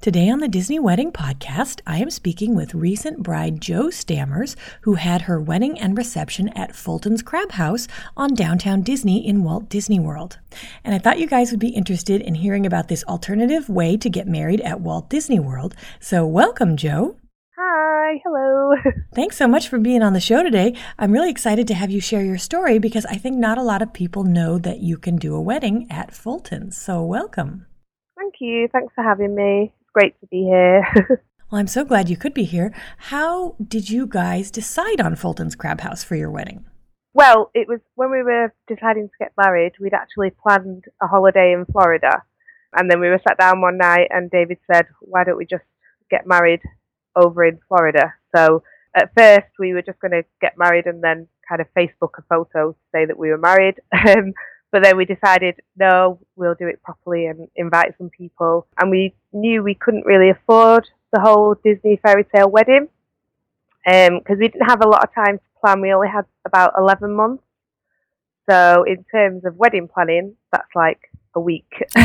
Today on the Disney Wedding Podcast, I am speaking with recent bride Jo Stammers, who had her wedding and reception at Fulton's Crab House on downtown Disney in Walt Disney World. And I thought you guys would be interested in hearing about this alternative way to get married at Walt Disney World. So, welcome, Jo. Hi, hello. Thanks so much for being on the show today. I'm really excited to have you share your story because I think not a lot of people know that you can do a wedding at Fulton's. So, welcome. Thank you. Thanks for having me. Great to be here. well, I'm so glad you could be here. How did you guys decide on Fulton's Crab House for your wedding? Well, it was when we were deciding to get married, we'd actually planned a holiday in Florida. And then we were sat down one night and David said, Why don't we just get married over in Florida. So at first we were just going to get married and then kind of Facebook a photo to say that we were married. Um, But then we decided, no, we'll do it properly and invite some people. And we knew we couldn't really afford the whole Disney fairy tale wedding because um, we didn't have a lot of time to plan. We only had about 11 months. So in terms of wedding planning, that's like a week. so,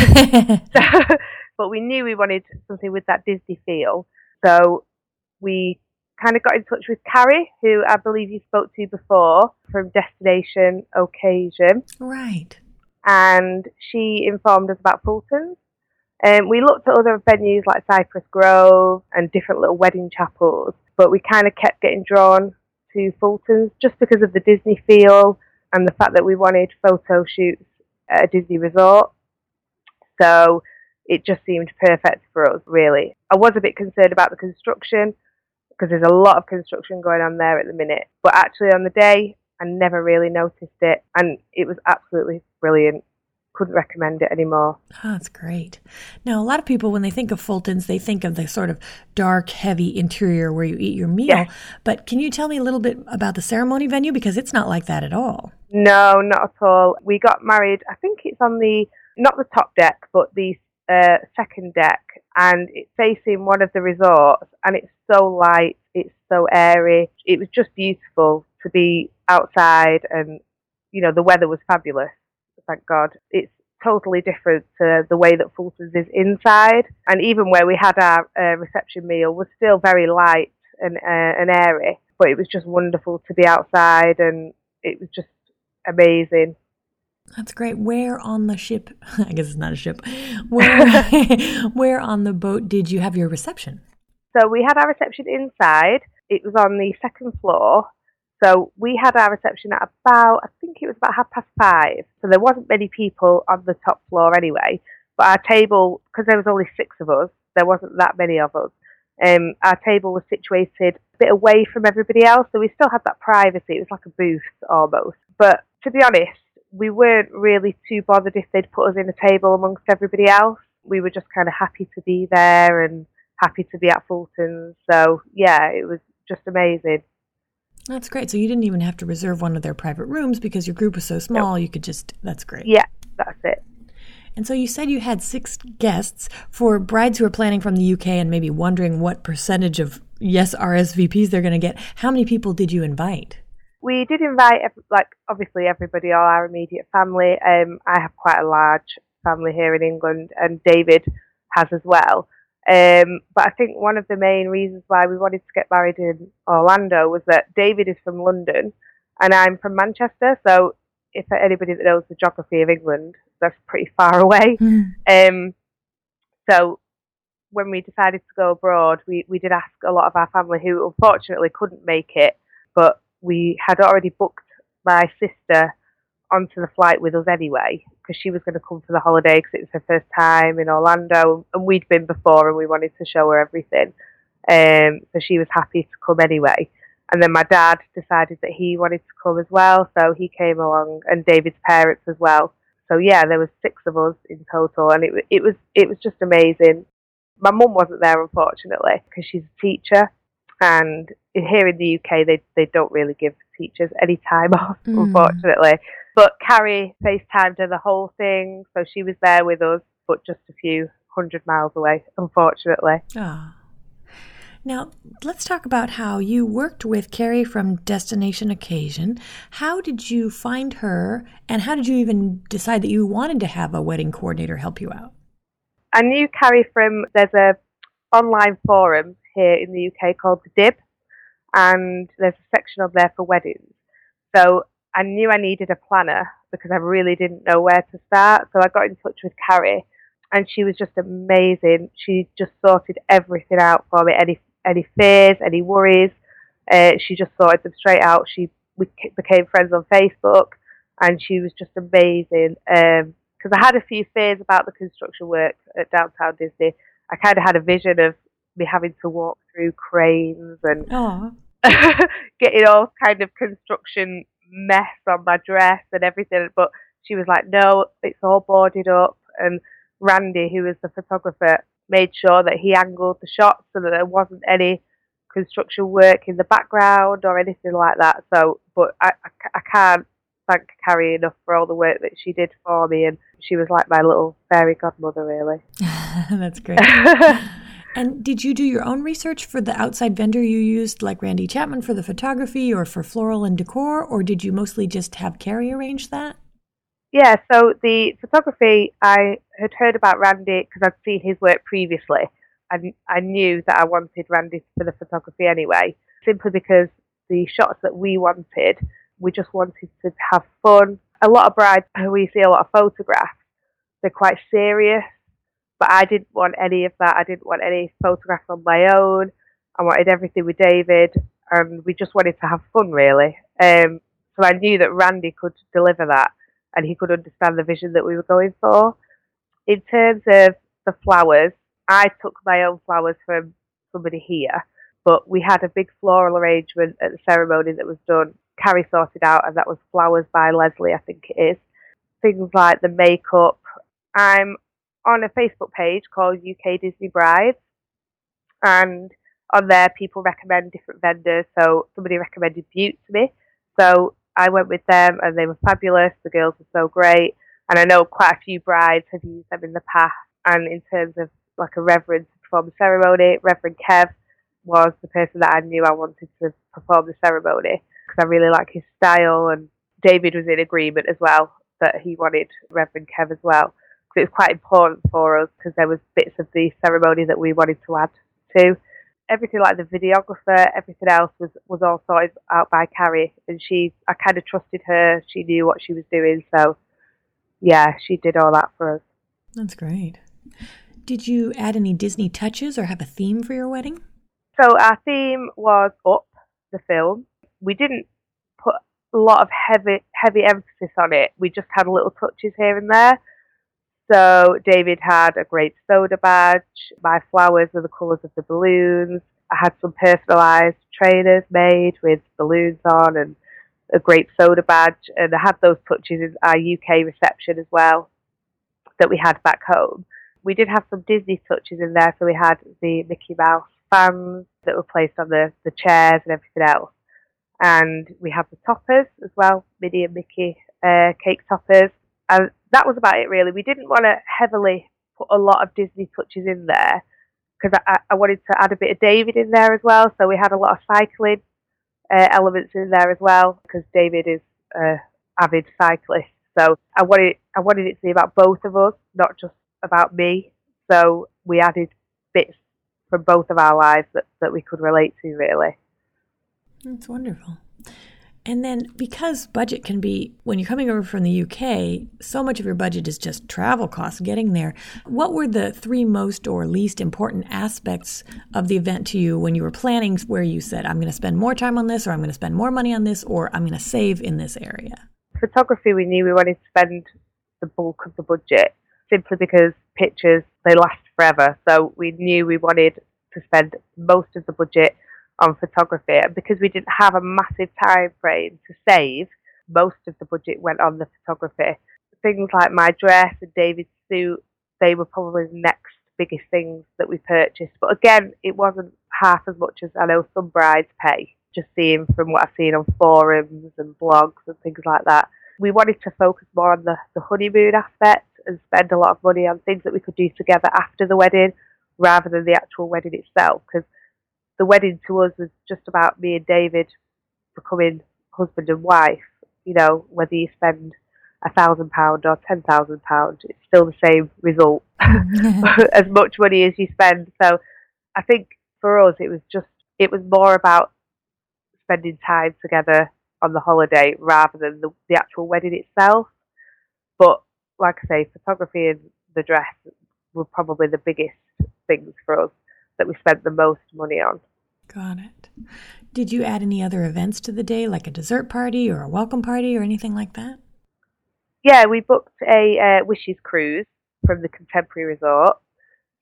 but we knew we wanted something with that Disney feel. So we kind of got in touch with Carrie, who I believe you spoke to before from Destination Occasion. Right. And she informed us about Fulton's. Um, we looked at other venues like Cypress Grove and different little wedding chapels, but we kind of kept getting drawn to Fulton's just because of the Disney feel and the fact that we wanted photo shoots at a Disney resort. So it just seemed perfect for us, really. I was a bit concerned about the construction because there's a lot of construction going on there at the minute. But actually, on the day, I never really noticed it, and it was absolutely brilliant. Couldn't recommend it anymore. Oh, that's great. Now, a lot of people, when they think of Fulton's, they think of the sort of dark, heavy interior where you eat your meal. Yeah. But can you tell me a little bit about the ceremony venue? Because it's not like that at all. No, not at all. We got married, I think it's on the, not the top deck, but the uh, second deck and it's facing one of the resorts and it's so light, it's so airy. It was just beautiful to be outside and, you know, the weather was fabulous. Thank God. It's totally different to the way that Fulton's is inside. And even where we had our uh, reception meal was still very light and, uh, and airy, but it was just wonderful to be outside and it was just amazing. That's great. Where on the ship? I guess it's not a ship. Where, where on the boat did you have your reception? So we had our reception inside. It was on the second floor. So we had our reception at about, I think it was about half past five. So there wasn't many people on the top floor anyway. But our table, because there was only six of us, there wasn't that many of us. Um, our table was situated a bit away from everybody else, so we still had that privacy. It was like a booth almost. But to be honest, we weren't really too bothered if they'd put us in a table amongst everybody else. We were just kind of happy to be there and happy to be at Fulton's. So yeah, it was just amazing. That's great. So you didn't even have to reserve one of their private rooms because your group was so small. Nope. You could just. That's great. Yeah, that's it. And so you said you had six guests for brides who are planning from the UK and maybe wondering what percentage of yes RSVPs they're going to get. How many people did you invite? we did invite, like, obviously everybody, all our immediate family. Um, I have quite a large family here in England, and David has as well. Um, but I think one of the main reasons why we wanted to get married in Orlando was that David is from London and I'm from Manchester. So if anybody that knows the geography of England, that's pretty far away. Mm. Um, so when we decided to go abroad, we, we did ask a lot of our family who unfortunately couldn't make it, but we had already booked my sister onto the flight with us anyway because she was going to come for the holiday because it was her first time in Orlando and we'd been before and we wanted to show her everything. Um, so she was happy to come anyway. And then my dad decided that he wanted to come as well, so he came along, and David's parents as well. So yeah, there was six of us in total, and it it was it was just amazing. My mum wasn't there unfortunately because she's a teacher, and here in the UK they they don't really give teachers any time off, mm. unfortunately. But Carrie FaceTimed her the whole thing, so she was there with us, but just a few hundred miles away, unfortunately. Oh. Now, let's talk about how you worked with Carrie from Destination Occasion. How did you find her, and how did you even decide that you wanted to have a wedding coordinator help you out? I knew Carrie from there's a online forum here in the UK called the DIBB, and there's a section on there for weddings. So I knew I needed a planner because I really didn't know where to start. So I got in touch with Carrie, and she was just amazing. She just sorted everything out for me. Any any fears, any worries. Uh, she just sorted them straight out. She we became friends on Facebook, and she was just amazing. Because um, I had a few fears about the construction work at Downtown Disney. I kind of had a vision of me having to walk through cranes and getting all kind of construction mess on my dress and everything. But she was like, "No, it's all boarded up." And Randy, who was the photographer, made sure that he angled the shots so that there wasn't any construction work in the background or anything like that. So, but I, I, I can't thank Carrie enough for all the work that she did for me, and she was like my little fairy godmother, really. That's great. and did you do your own research for the outside vendor you used, like Randy Chapman for the photography or for floral and decor, or did you mostly just have Carrie arrange that? Yeah, so the photography, I had heard about Randy because I'd seen his work previously. And I knew that I wanted Randy for the photography anyway, simply because the shots that we wanted, we just wanted to have fun. A lot of brides, we see a lot of photographs, they're quite serious, but I didn't want any of that. I didn't want any photographs on my own. I wanted everything with David, and we just wanted to have fun, really. Um, so I knew that Randy could deliver that and he could understand the vision that we were going for. In terms of the flowers, I took my own flowers from somebody here, but we had a big floral arrangement at the ceremony that was done. Carrie sorted out, and that was flowers by Leslie, I think it is. Things like the makeup. I'm on a Facebook page called UK Disney Brides, and on there people recommend different vendors. So somebody recommended Butte to me. So I went with them and they were fabulous. The girls were so great. And I know quite a few brides have used them in the past. And in terms of like a reverend to perform the ceremony, Reverend Kev was the person that I knew I wanted to perform the ceremony because I really like his style. And David was in agreement as well that he wanted Reverend Kev as well. It was quite important for us because there was bits of the ceremony that we wanted to add to everything like the videographer, everything else was was all sorted out by Carrie, and she I kind of trusted her. She knew what she was doing, so yeah, she did all that for us. That's great. Did you add any Disney touches or have a theme for your wedding? So our theme was Up, the film. We didn't put a lot of heavy heavy emphasis on it. We just had little touches here and there. So David had a grape soda badge. My flowers were the colours of the balloons. I had some personalised trainers made with balloons on and a grape soda badge. And I had those touches in our UK reception as well that we had back home. We did have some Disney touches in there. So we had the Mickey Mouse fans that were placed on the, the chairs and everything else. And we have the toppers as well, Minnie and Mickey uh, cake toppers. And that was about it really. We didn't want to heavily put a lot of Disney touches in there because I, I, wanted to add a bit of David in there as well. So we had a lot of cycling uh, elements in there as well because David is an avid cyclist. So I wanted I wanted it to be about both of us, not just about me. So we added bits from both of our lives that, that we could relate to really. That's wonderful. And then because budget can be, when you're coming over from the UK, so much of your budget is just travel costs getting there. What were the three most or least important aspects of the event to you when you were planning where you said, I'm going to spend more time on this, or I'm going to spend more money on this, or I'm going to save in this area? photography, we knew we wanted to spend the bulk of the budget simply because pictures they last forever. So we knew we wanted to spend most of the budget on photography, because we didn't have a massive time frame to save, most of the budget went on the photography. Things like my dress and David's suit, they were probably the next biggest things that we purchased. But again, it wasn't half as much as I know some brides pay, just seeing from what I've seen on forums and blogs and things like that. We wanted to focus more on the, the honeymoon aspect and spend a lot of money on things that we could do together after the wedding rather than the actual wedding itself because the wedding to us was just about me and David becoming husband and wife. You know, whether you spend a thousand pound or ten thousand pound, it's still the same result, as much money as you spend. So, I think for us, it was just it was more about spending time together on the holiday rather than the, the actual wedding itself. But like I say, photography and the dress were probably the biggest things for us that we spent the most money on. Got it. Did you add any other events to the day, like a dessert party or a welcome party or anything like that? Yeah, we booked a uh, Wishes cruise from the Contemporary Resort.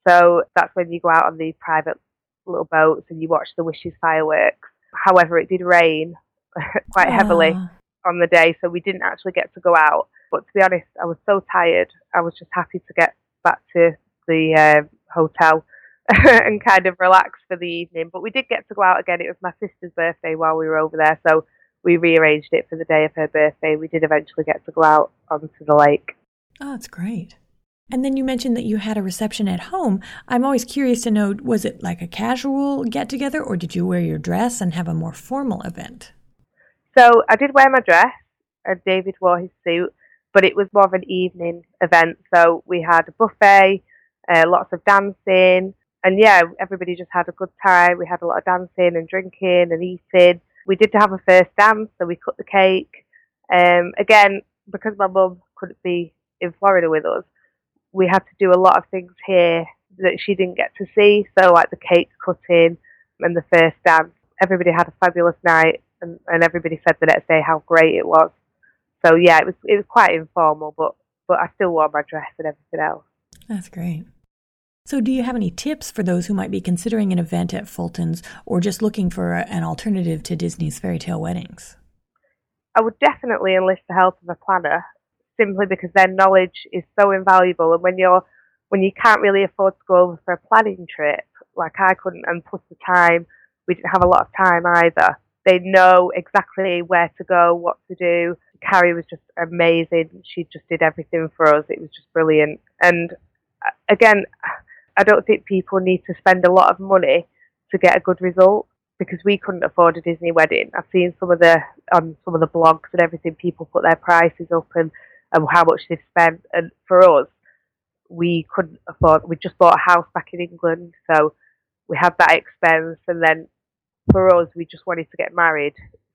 So that's when you go out on these private little boats and you watch the Wishes fireworks. However, it did rain quite heavily ah. on the day, so we didn't actually get to go out. But to be honest, I was so tired. I was just happy to get back to the uh, hotel and kind of relax for the evening. But we did get to go out again. It was my sister's birthday while we were over there, so we rearranged it for the day of her birthday. We did eventually get to go out onto the lake. Oh, that's great. And then you mentioned that you had a reception at home. I'm always curious to know was it like a casual get together or did you wear your dress and have a more formal event? So I did wear my dress and David wore his suit, but it was more of an evening event. So we had a buffet, uh, lots of dancing, and yeah, everybody just had a good time. We had a lot of dancing and drinking and eating. We did have a first dance, so we cut the cake. Um, again, because my mum couldn't be in Florida with us, we had to do a lot of things here that she didn't get to see. So, like the cake cutting and the first dance. Everybody had a fabulous night, and, and everybody said the next day how great it was. So yeah, it was it was quite informal, but but I still wore my dress and everything else. That's great. So, do you have any tips for those who might be considering an event at Fulton's or just looking for an alternative to Disney's fairy tale weddings? I would definitely enlist the help of a planner simply because their knowledge is so invaluable. And when you're when you can't really afford to go over for a planning trip, like I couldn't, and plus the time, we didn't have a lot of time either. They know exactly where to go, what to do. Carrie was just amazing. She just did everything for us. It was just brilliant. And uh, again, I don't think people need to spend a lot of money to get a good result because we couldn't afford a Disney wedding. I've seen some of the on some of the blogs and everything. People put their prices up and, and how much they've spent. And for us, we couldn't afford. We just bought a house back in England, so we had that expense. And then for us, we just wanted to get married,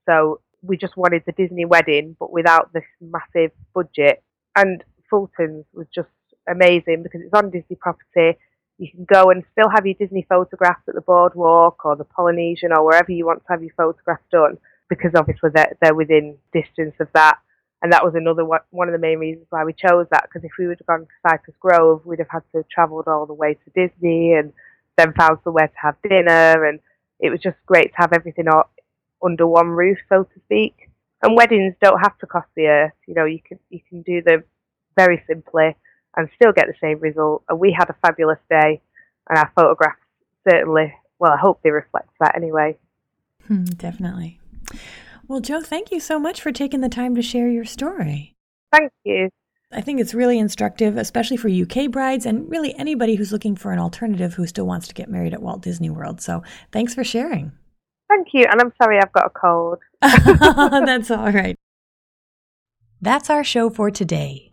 so we just wanted the Disney wedding, but without this massive budget. And Fulton's was just amazing because it's on Disney property you can go and still have your Disney photographs at the boardwalk or the Polynesian or wherever you want to have your photographs done because obviously they're, they're within distance of that. And that was another one, one of the main reasons why we chose that because if we would have gone to Cypress Grove, we'd have had to have travelled all the way to Disney and then found somewhere to have dinner. And it was just great to have everything all, under one roof, so to speak. And weddings don't have to cost the earth. You know, you can you can do them very simply and still get the same result. And we had a fabulous day, and our photographs certainly, well, I hope they reflect that anyway. Hmm, definitely. Well, Jo, thank you so much for taking the time to share your story. Thank you. I think it's really instructive, especially for UK brides and really anybody who's looking for an alternative who still wants to get married at Walt Disney World. So thanks for sharing. Thank you. And I'm sorry I've got a cold. That's all right. That's our show for today.